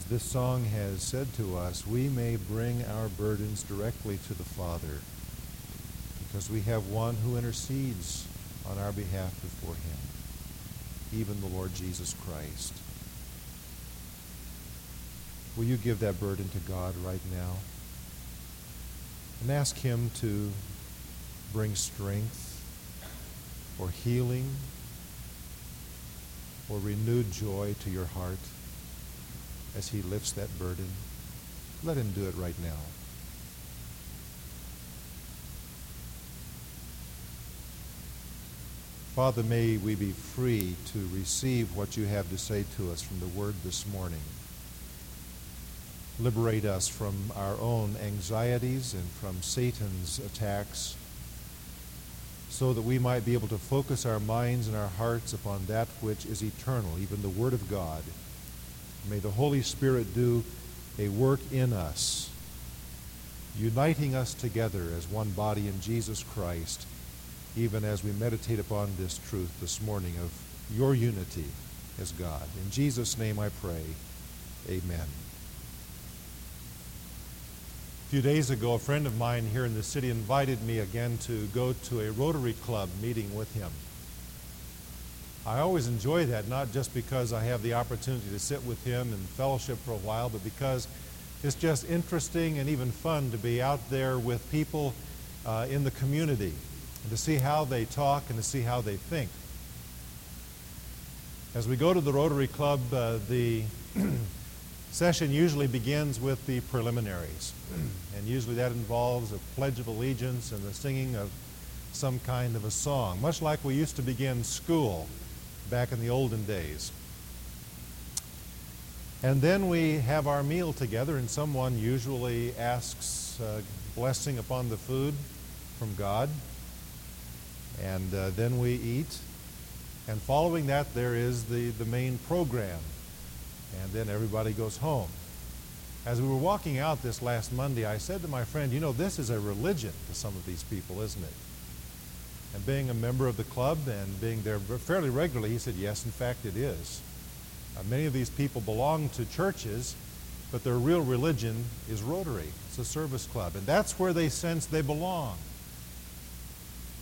as this song has said to us, we may bring our burdens directly to the Father because we have one who intercedes on our behalf before him, even the Lord Jesus Christ. Will you give that burden to God right now? And ask Him to bring strength or healing or renewed joy to your heart as He lifts that burden. Let Him do it right now. Father, may we be free to receive what you have to say to us from the Word this morning. Liberate us from our own anxieties and from Satan's attacks so that we might be able to focus our minds and our hearts upon that which is eternal, even the Word of God. May the Holy Spirit do a work in us, uniting us together as one body in Jesus Christ, even as we meditate upon this truth this morning of your unity as God. In Jesus' name I pray. Amen. A few days ago, a friend of mine here in the city invited me again to go to a Rotary Club meeting with him. I always enjoy that, not just because I have the opportunity to sit with him and fellowship for a while, but because it's just interesting and even fun to be out there with people uh, in the community to see how they talk and to see how they think. As we go to the Rotary Club, uh, the session usually begins with the preliminaries. and usually that involves a Pledge of Allegiance and the singing of some kind of a song, much like we used to begin school back in the olden days. And then we have our meal together, and someone usually asks uh, blessing upon the food from God. And uh, then we eat. And following that, there is the, the main program and then everybody goes home. As we were walking out this last Monday, I said to my friend, You know, this is a religion to some of these people, isn't it? And being a member of the club and being there fairly regularly, he said, Yes, in fact, it is. Uh, many of these people belong to churches, but their real religion is Rotary. It's a service club. And that's where they sense they belong.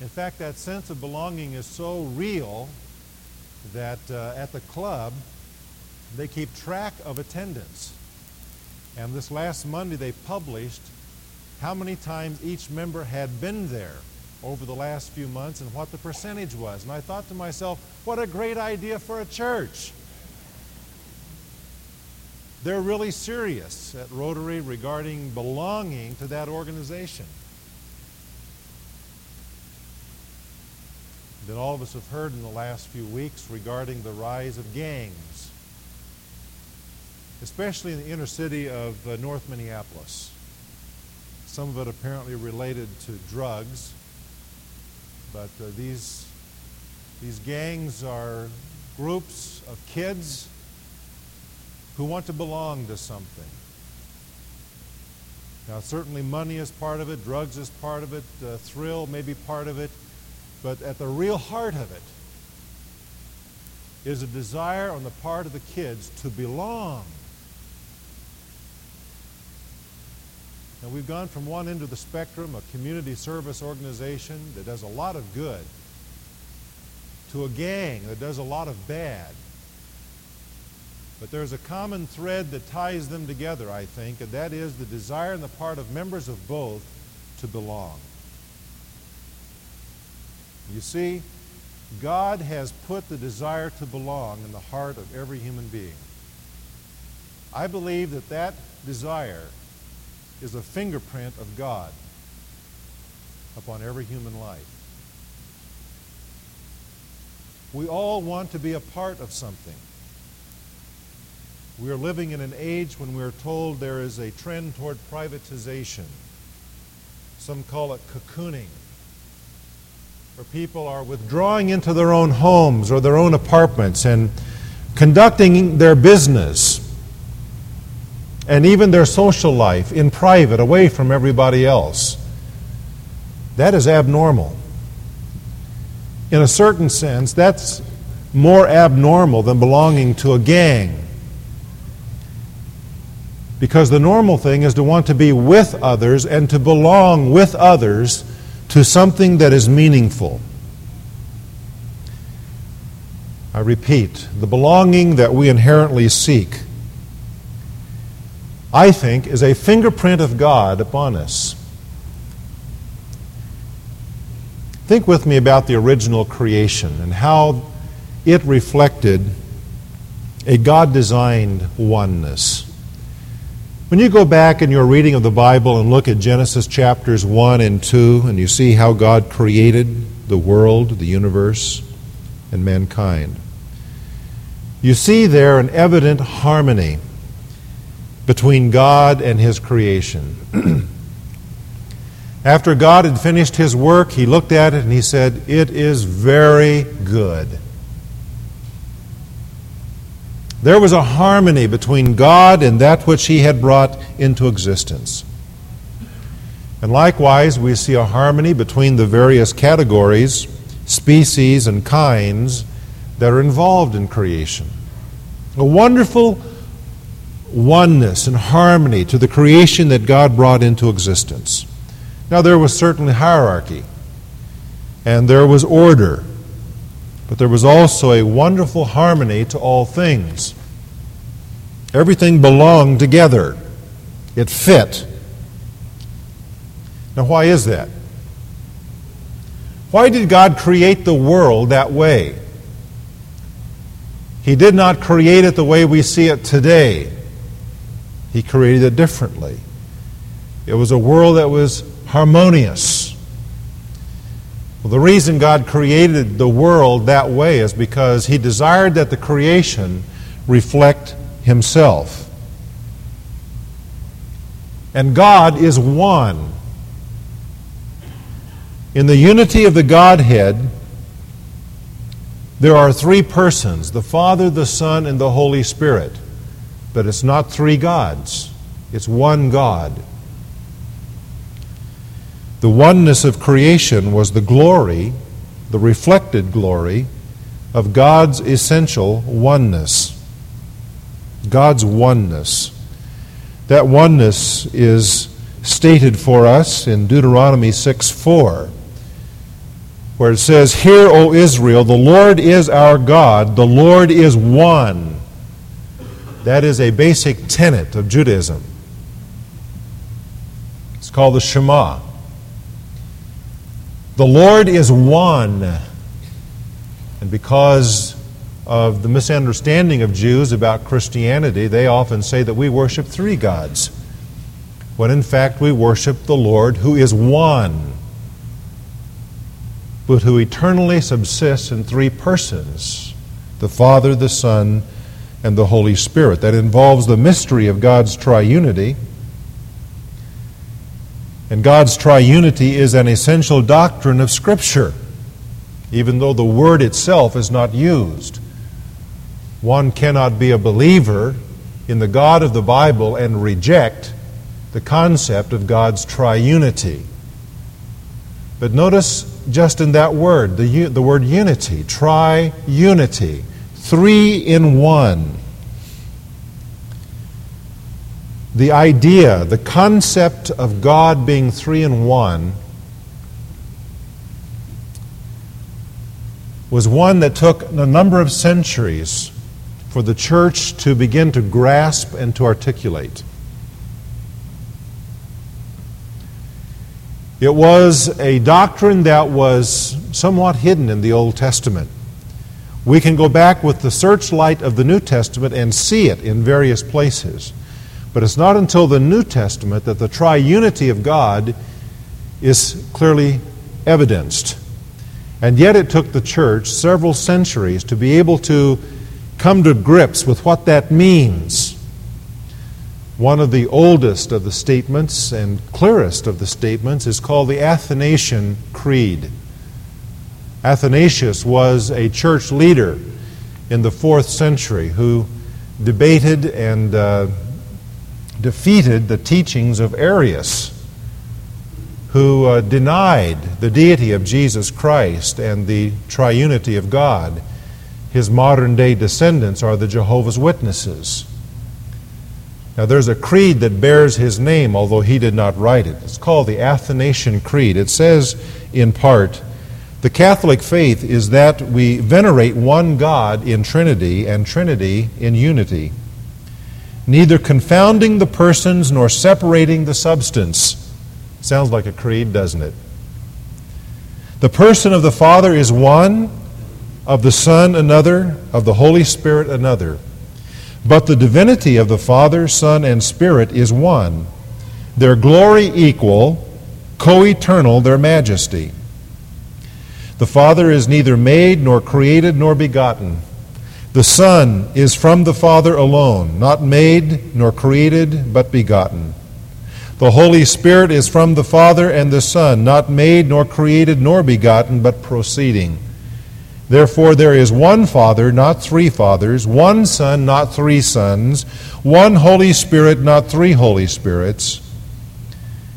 In fact, that sense of belonging is so real that uh, at the club, they keep track of attendance. And this last Monday they published how many times each member had been there over the last few months and what the percentage was. And I thought to myself, what a great idea for a church. They're really serious at Rotary regarding belonging to that organization. Then all of us have heard in the last few weeks regarding the rise of gangs especially in the inner city of uh, North Minneapolis. Some of it apparently related to drugs, but uh, these, these gangs are groups of kids who want to belong to something. Now, certainly money is part of it, drugs is part of it, uh, thrill may be part of it, but at the real heart of it is a desire on the part of the kids to belong And we've gone from one end of the spectrum, a community service organization that does a lot of good, to a gang that does a lot of bad. But there's a common thread that ties them together, I think, and that is the desire on the part of members of both to belong. You see, God has put the desire to belong in the heart of every human being. I believe that that desire is a fingerprint of God upon every human life. We all want to be a part of something. We are living in an age when we're told there is a trend toward privatization. Some call it cocooning, where people are withdrawing into their own homes or their own apartments and conducting their business and even their social life in private, away from everybody else. That is abnormal. In a certain sense, that's more abnormal than belonging to a gang. Because the normal thing is to want to be with others and to belong with others to something that is meaningful. I repeat, the belonging that we inherently seek, I think, is a fingerprint of God upon us. Think with me about the original creation and how it reflected a God designed oneness. When you go back in your reading of the Bible and look at Genesis chapters 1 and 2, and you see how God created the world, the universe, and mankind, you see there an evident harmony between God and His creation. After God had finished His work, He looked at it and He said, It is very good. There was a harmony between God and that which He had brought into existence. And likewise, we see a harmony between the various categories, species, and kinds that are involved in creation. A wonderful oneness and harmony to the creation that God brought into existence. Now, there was certainly hierarchy, and there was order, but there was also a wonderful harmony to all things. Everything belonged together, it fit. Now, why is that? Why did God create the world that way? He did not create it the way we see it today. He created it differently. It was a world that was harmonious. Well, the reason God created the world that way is because He desired that the creation reflect Himself. And God is one. In the unity of the Godhead, there are three persons the Father, the Son, and the Holy Spirit. But it's not three gods, it's one God. The oneness of creation was the glory, the reflected glory, of God's essential oneness. God's oneness. That oneness is stated for us in Deuteronomy 6 4, where it says, Hear, O Israel, the Lord is our God, the Lord is one. That is a basic tenet of Judaism. It's called the Shema. The Lord is one. And because of the misunderstanding of Jews about Christianity, they often say that we worship three gods, when in fact we worship the Lord who is one, but who eternally subsists in three persons the Father, the Son, and the Holy Spirit. That involves the mystery of God's triunity and God's triunity is an essential doctrine of Scripture, even though the word itself is not used. One cannot be a believer in the God of the Bible and reject the concept of God's triunity. But notice just in that word, the, the word unity, tri-unity, three in one. the idea, the concept of God being three in one was one that took a number of centuries for the church to begin to grasp and to articulate. It was a doctrine that was somewhat hidden in the Old Testament. We can go back with the searchlight of the New Testament and see it in various places. But it's not until the New Testament that the triunity of God is clearly evidenced. And yet it took the church several centuries to be able to come to grips with what that means. One of the oldest of the statements and clearest of the statements is called the Athanasian Creed. Athanasius was a church leader in the fourth century who debated and uh, defeated the teachings of Arius, who uh, denied the deity of Jesus Christ and the triunity of God. His modern day descendants are the Jehovah's Witnesses. Now, there's a creed that bears his name, although he did not write it. It's called the Athanasian Creed. It says, in part, the Catholic faith is that we venerate one God in Trinity and Trinity in unity, neither confounding the persons nor separating the substance. Sounds like a creed, doesn't it? The person of the Father is one, of the Son another, of the Holy Spirit another. But the divinity of the Father, Son, and Spirit is one, their glory equal, co eternal, their majesty. The Father is neither made, nor created, nor begotten. The Son is from the Father alone, not made, nor created, but begotten. The Holy Spirit is from the Father and the Son, not made, nor created, nor begotten, but proceeding. Therefore, there is one Father, not three fathers, one Son, not three sons, one Holy Spirit, not three Holy Spirits.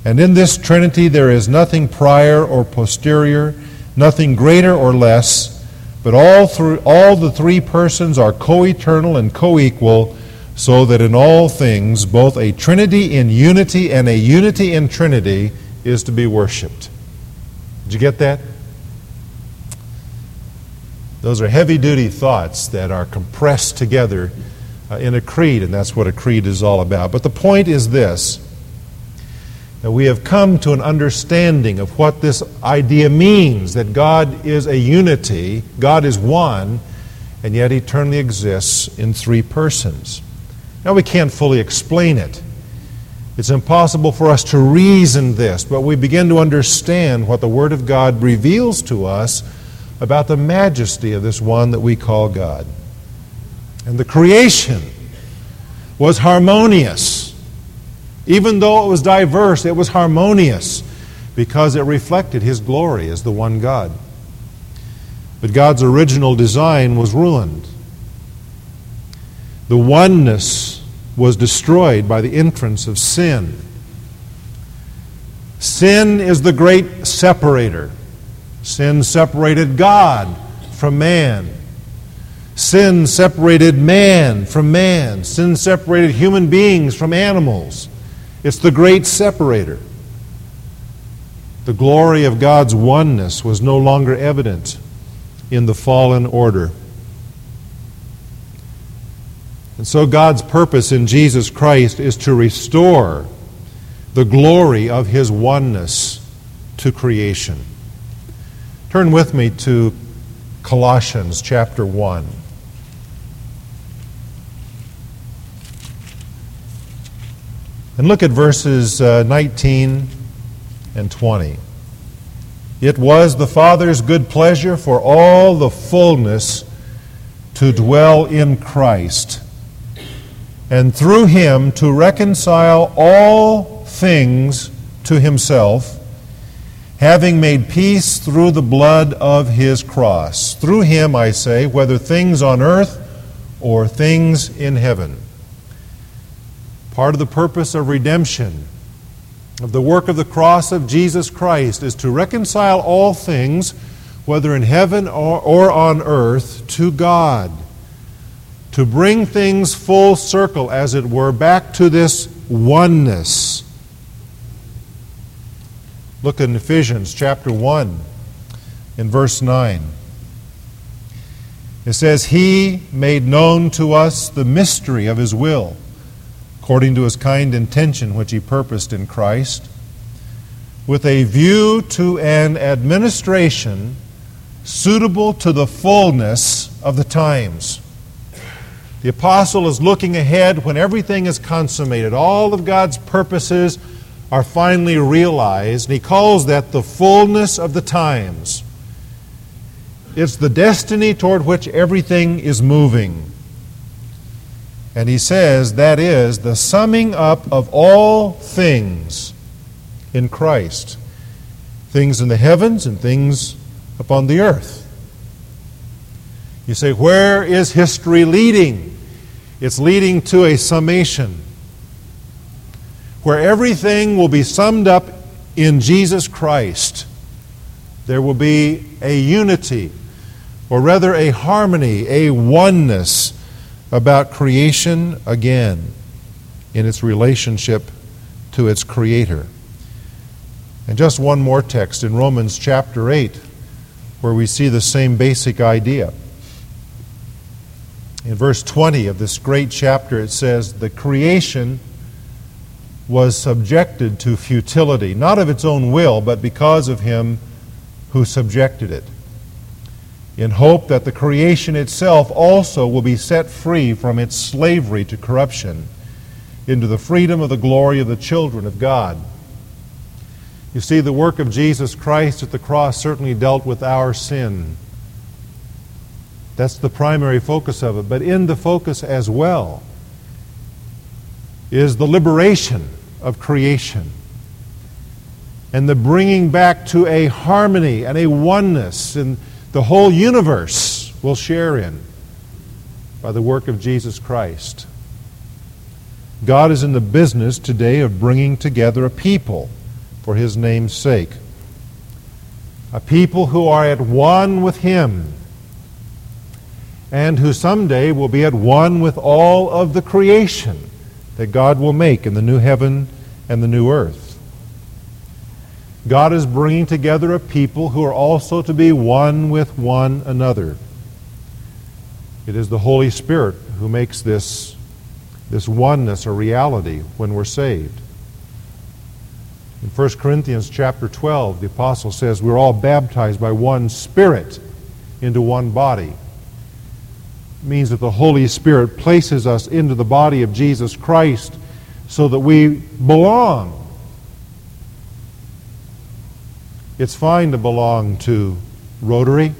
And in this Trinity there is nothing prior or posterior nothing greater or less, but all, through, all the three persons are co eternal and co equal, so that in all things, both a Trinity in unity and a unity in Trinity is to be worshiped. Did you get that? Those are heavy duty thoughts that are compressed together uh, in a creed, and that's what a creed is all about. But the point is this that we have come to an understanding of what this idea means that God is a unity, God is one, and yet eternally exists in three persons. Now, we can't fully explain it. It's impossible for us to reason this, but we begin to understand what the Word of God reveals to us about the majesty of this one that we call God. And the creation was harmonious. Even though it was diverse, it was harmonious because it reflected His glory as the one God. But God's original design was ruined. The oneness was destroyed by the entrance of sin. Sin is the great separator. Sin separated God from man. Sin separated man from man. Sin separated human beings from animals. It's the great separator. The glory of God's oneness was no longer evident in the fallen order. And so God's purpose in Jesus Christ is to restore the glory of his oneness to creation. Turn with me to Colossians chapter 1. And look at verses uh, 19 and 20. It was the Father's good pleasure for all the fullness to dwell in Christ, and through him to reconcile all things to himself, having made peace through the blood of his cross. Through him, I say, whether things on earth or things in heaven. Part of the purpose of redemption, of the work of the cross of Jesus Christ, is to reconcile all things, whether in heaven or, or on earth, to God. To bring things full circle, as it were, back to this oneness. Look in Ephesians chapter 1, in verse 9. It says, He made known to us the mystery of His will according to his kind intention which he purposed in Christ, with a view to an administration suitable to the fullness of the times. The apostle is looking ahead when everything is consummated. All of God's purposes are finally realized, and he calls that the fullness of the times. It's the destiny toward which everything is moving. And he says that is the summing up of all things in Christ things in the heavens and things upon the earth. You say, where is history leading? It's leading to a summation where everything will be summed up in Jesus Christ. There will be a unity, or rather a harmony, a oneness about creation again. in its relationship to its Creator. And just one more text in Romans chapter 8, where we see the same basic idea. In verse 20 of this great chapter, it says, The creation was subjected to futility, not of its own will, but because of him who subjected it, in hope that the creation itself also will be set free from its slavery to corruption into the freedom of the glory of the children of God. You see, the work of Jesus Christ at the cross certainly dealt with our sin. That's the primary focus of it. But in the focus as well is the liberation of creation and the bringing back to a harmony and a oneness in the whole universe will share in by the work of Jesus Christ. God is in the business today of bringing together a people for his name's sake. A people who are at one with him and who someday will be at one with all of the creation that God will make in the new heaven and the new earth. God is bringing together a people who are also to be one with one another. It is the Holy Spirit who makes this, this oneness a reality when we're saved. In 1 Corinthians chapter 12, the apostle says, We're all baptized by one Spirit into one body means that the Holy Spirit places us into the body of Jesus Christ so that we belong. It's fine to belong to Rotary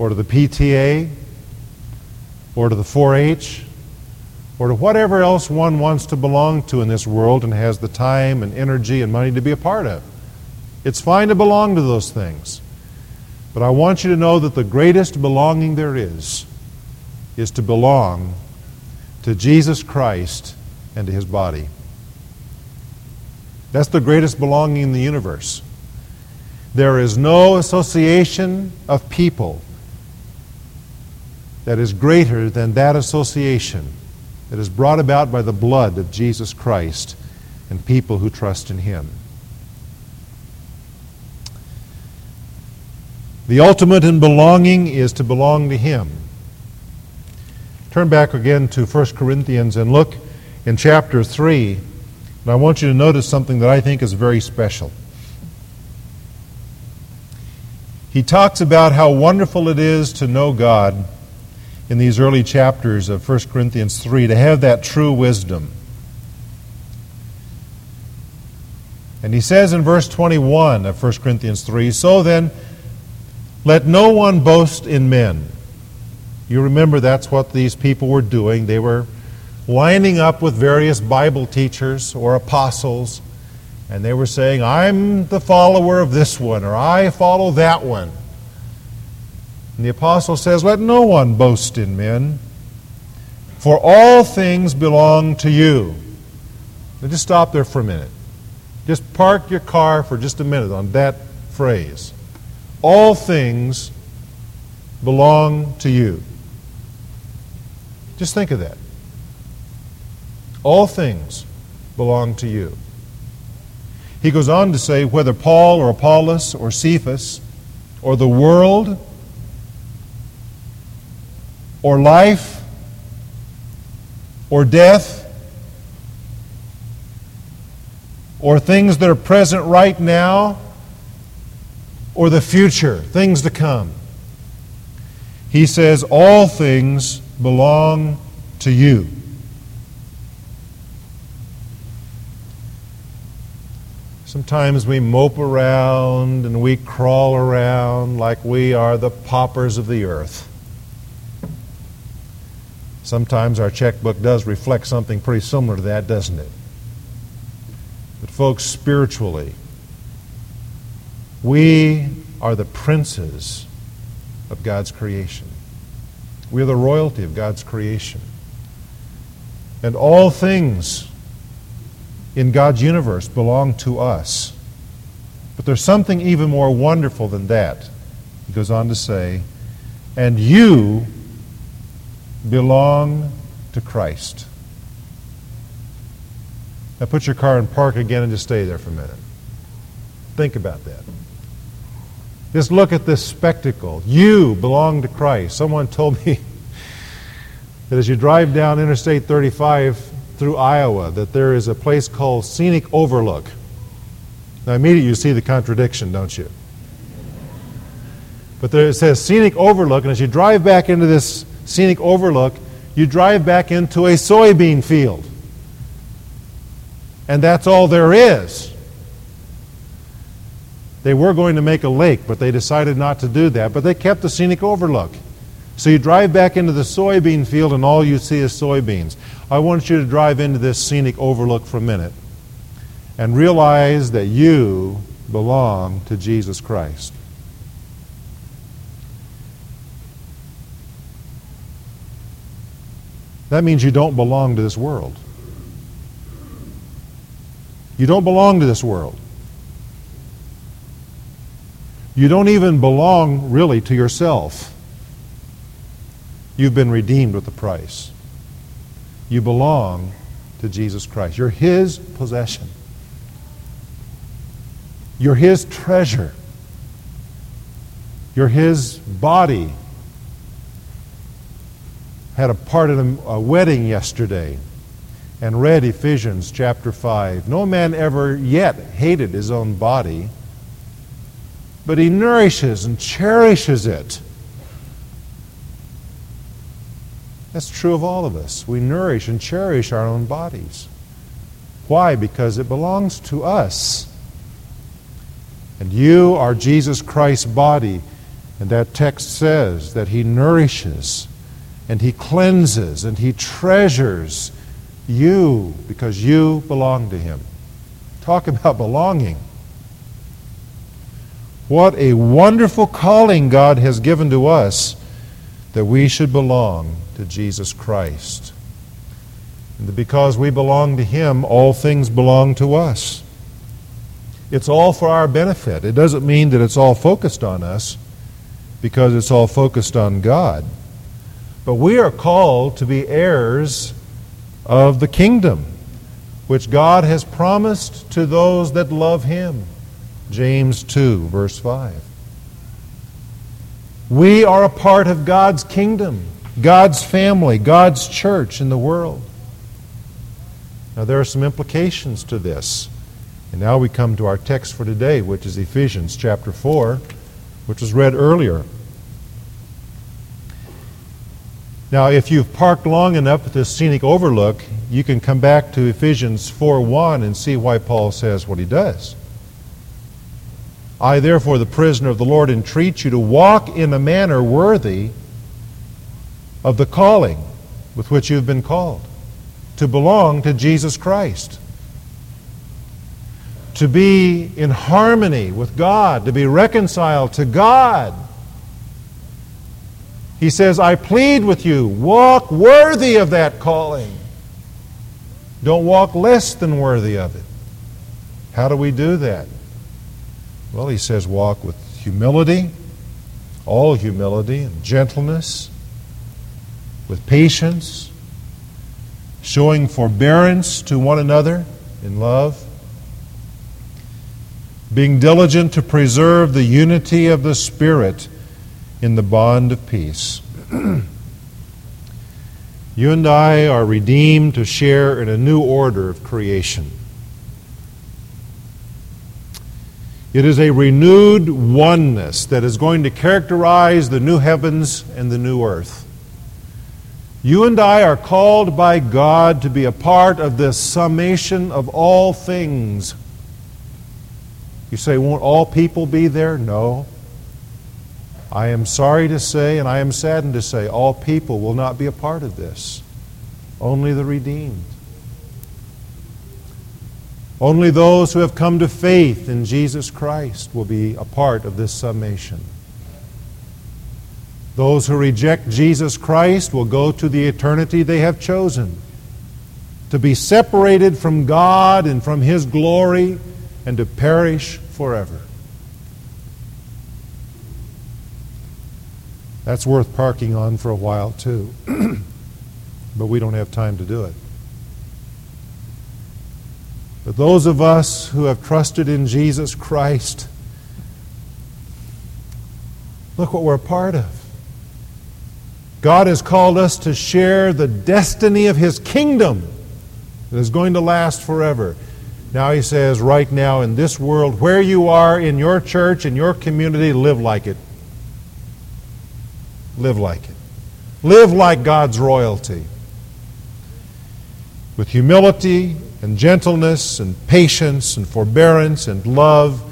or to the PTA or to the 4 H or to whatever else one wants to belong to in this world and has the time and energy and money to be a part of. It's fine to belong to those things. But I want you to know that the greatest belonging there is is to belong to Jesus Christ and to his body. That's the greatest belonging in the universe. There is no association of people that is greater than that association that is brought about by the blood of Jesus Christ and people who trust in him. The ultimate in belonging is to belong to him. Turn back again to 1 Corinthians and look in chapter 3. And I want you to notice something that I think is very special. He talks about how wonderful it is to know God in these early chapters of 1 Corinthians 3, to have that true wisdom. And he says in verse 21 of 1 Corinthians 3 So then, let no one boast in men. You remember that's what these people were doing. They were lining up with various Bible teachers or apostles, and they were saying, I'm the follower of this one, or I follow that one. And the apostle says, Let no one boast in men, for all things belong to you. Now just stop there for a minute. Just park your car for just a minute on that phrase. All things belong to you. Just think of that. All things belong to you. He goes on to say whether Paul or Apollos or Cephas or the world or life or death or things that are present right now or the future, things to come. He says, All things belong to you. Sometimes we mope around and we crawl around like we are the paupers of the earth. Sometimes our checkbook does reflect something pretty similar to that, doesn't it? But, folks, spiritually, we are the princes of God's creation. We are the royalty of God's creation. And all things in God's universe belong to us. But there's something even more wonderful than that. He goes on to say, and you belong to Christ. Now put your car in park again and just stay there for a minute. Think about that. Just look at this spectacle. You belong to Christ. Someone told me that as you drive down Interstate 35 through Iowa, that there is a place called Scenic Overlook. Now, immediately you see the contradiction, don't you? But there it says Scenic Overlook, and as you drive back into this Scenic Overlook, you drive back into a soybean field. And that's all there is. They were going to make a lake, but they decided not to do that. But they kept the scenic overlook. So you drive back into the soybean field, and all you see is soybeans. I want you to drive into this scenic overlook for a minute and realize that you belong to Jesus Christ. That means you don't belong to this world. You don't belong to this world. You don't even belong really to yourself. You've been redeemed with a price. You belong to Jesus Christ. You're His possession. You're His treasure. You're His body. Had a part of a wedding yesterday and read Ephesians chapter 5. No man ever yet hated his own body, but he nourishes and cherishes it. That's true of all of us. We nourish and cherish our own bodies. Why? Because it belongs to us. And you are Jesus Christ's body. And that text says that he nourishes and he cleanses and he treasures you because you belong to Him. Talk about belonging. What a wonderful calling God has given to us that we should belong to Jesus Christ. And because we belong to Him, all things belong to us. It's all for our benefit. It doesn't mean that it's all focused on us because it's all focused on God. But we are called to be heirs of the kingdom, which God has promised to those that love Him. James 2, verse 5. We are a part of God's kingdom, God's family, God's church in the world. Now, there are some implications to this. And now we come to our text for today, which is Ephesians chapter 4, which was read earlier. Now, if you've parked long enough at this scenic overlook, you can come back to Ephesians 4 1 and see why Paul says what he does. I, therefore, the prisoner of the Lord, entreat you to walk in a manner worthy of the calling with which you've been called, to belong to Jesus Christ, to be in harmony with God, to be reconciled to God he says, I plead with you, walk worthy of that calling. Don't walk less than worthy of it. How do we do that? Well, he says, walk with humility, all humility and gentleness, with patience, showing forbearance to one another in love, being diligent to preserve the unity of the Spirit in the bond of peace. you and I are redeemed to share in a new order of creation. It is a renewed oneness that is going to characterize the new heavens and the new earth. You and I are called by God to be a part of this summation of all things. You say, won't all people be there? No. I am sorry to say, and I am saddened to say, all people will not be a part of this. Only the redeemed. Only those who have come to faith in Jesus Christ will be a part of this summation. Those who reject Jesus Christ will go to the eternity they have chosen to be separated from God and from His glory and to perish forever. That's worth parking on for a while, too. but we don't have time to do it. But those of us who have trusted in Jesus Christ, look what we're a part of. God has called us to share the destiny of His kingdom that is going to last forever. Now He says, right now in this world, where you are in your church, in your community, live like it. Live like it. Live like God's royalty. With humility and gentleness and patience and forbearance and love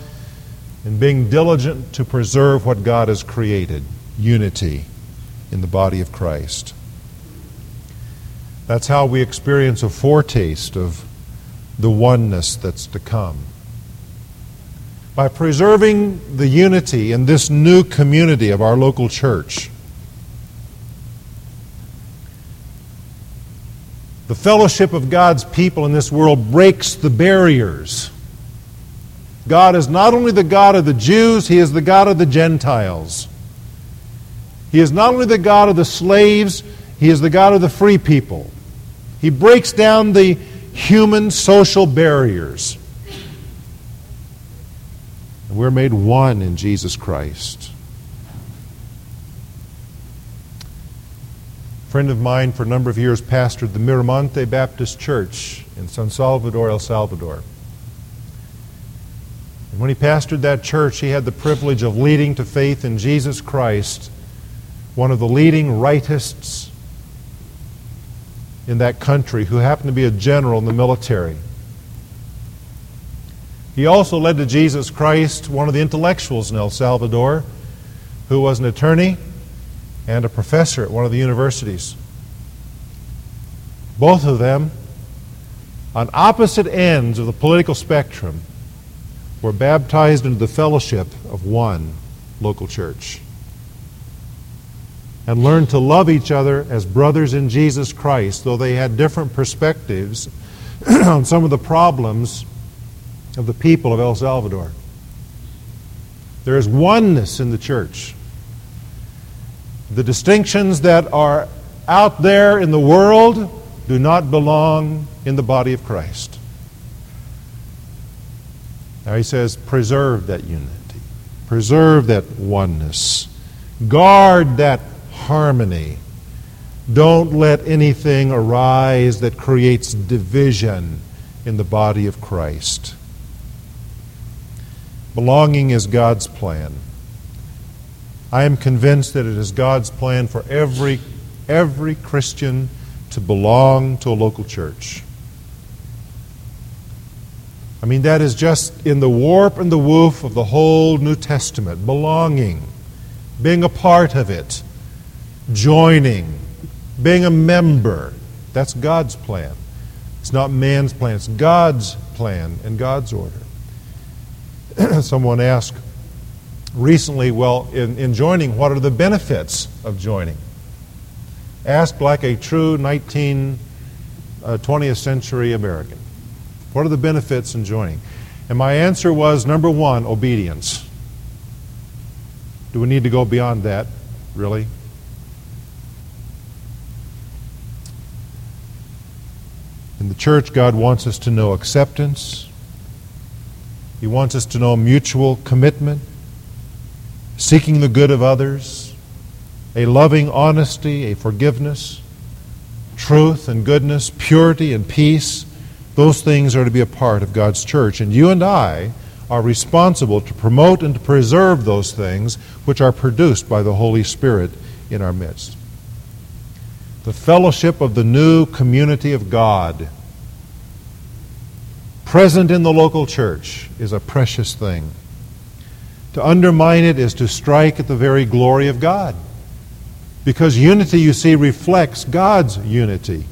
and being diligent to preserve what God has created unity in the body of Christ. That's how we experience a foretaste of the oneness that's to come. By preserving the unity in this new community of our local church, the fellowship of God's people in this world breaks the barriers. God is not only the God of the Jews, He is the God of the Gentiles. He is not only the God of the slaves, He is the God of the free people. He breaks down the human social barriers. We're made one in Jesus Christ. Friend of mine for a number of years pastored the Miramonte Baptist Church in San Salvador, El Salvador. And when he pastored that church, he had the privilege of leading to faith in Jesus Christ one of the leading rightists in that country who happened to be a general in the military. He also led to Jesus Christ one of the intellectuals in El Salvador who was an attorney and a professor at one of the universities. Both of them, on opposite ends of the political spectrum, were baptized into the fellowship of one local church and learned to love each other as brothers in Jesus Christ, though they had different perspectives on some of the problems of the people of El Salvador. There is oneness in the church. The distinctions that are out there in the world do not belong in the body of Christ. Now he says, preserve that unity, preserve that oneness, guard that harmony. Don't let anything arise that creates division in the body of Christ. Belonging is God's plan. I am convinced that it is God's plan for every, every Christian to belong to a local church. I mean, that is just in the warp and the woof of the whole New Testament belonging, being a part of it joining, being a member. That's God's plan. It's not man's plan, it's God's plan and God's order. Someone asked recently, well, in, in joining, what are the benefits of joining? Asked like a true 19, uh, 20th century American. What are the benefits in joining? And my answer was number one, obedience. Do we need to go beyond that, really? In the church, God wants us to know acceptance. He wants us to know mutual commitment, seeking the good of others, a loving honesty, a forgiveness, truth and goodness, purity and peace. Those things are to be a part of God's church. And you and I are responsible to promote and to preserve those things which are produced by the Holy Spirit in our midst the fellowship of the new community of God present in the local church is a precious thing. To undermine it is to strike at the very glory of God. Because unity, you see, reflects God's unity.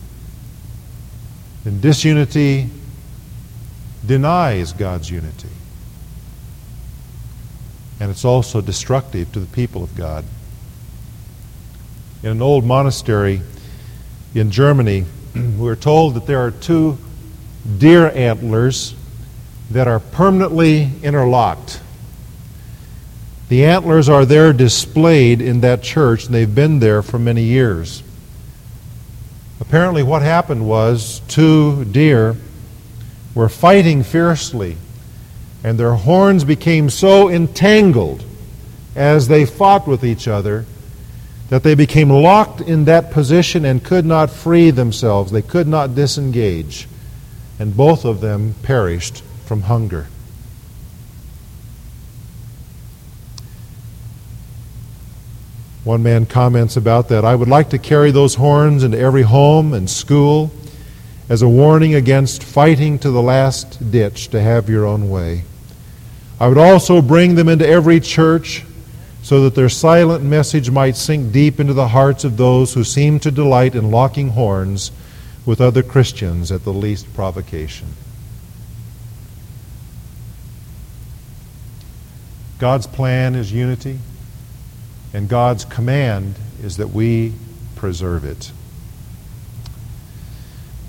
And disunity denies God's unity. And it's also destructive to the people of God. In an old monastery, in Germany, we're told that there are two deer antlers that are permanently interlocked. The antlers are there displayed in that church, and they've been there for many years. Apparently, what happened was two deer were fighting fiercely, and their horns became so entangled as they fought with each other that they became locked in that position and could not free themselves. They could not disengage. And both of them perished from hunger. One man comments about that I would like to carry those horns into every home and school as a warning against fighting to the last ditch to have your own way. I would also bring them into every church so that their silent message might sink deep into the hearts of those who seem to delight in locking horns with other Christians at the least provocation. God's plan is unity, and God's command is that we preserve it.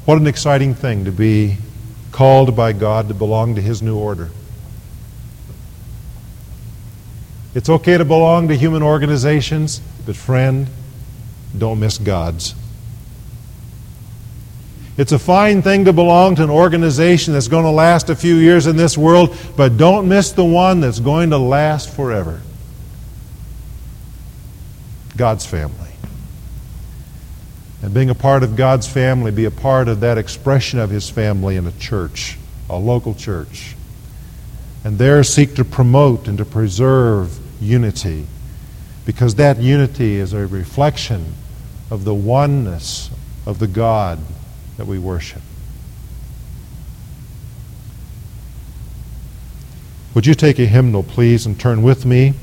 What an exciting thing to be called by God to belong to His new order. It's okay to belong to human organizations, but friend, don't miss God's. It's a fine thing to belong to an organization that's going to last a few years in this world, but don't miss the one that's going to last forever God's family. And being a part of God's family, be a part of that expression of His family in a church, a local church. And there seek to promote and to preserve unity because that unity is a reflection of the oneness of the God that we worship. Would you take a hymnal, please, and turn with me?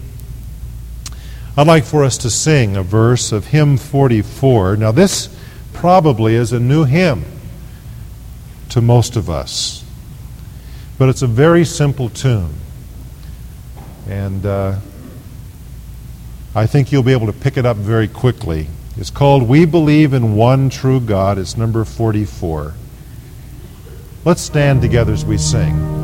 I'd like for us to sing a verse of hymn 44. Now, this probably is a new hymn to most of us, but it's a very simple tune. And uh, I think you'll be able to pick it up very quickly. It's called We Believe in One True God. It's number 44. Let's stand together as we sing.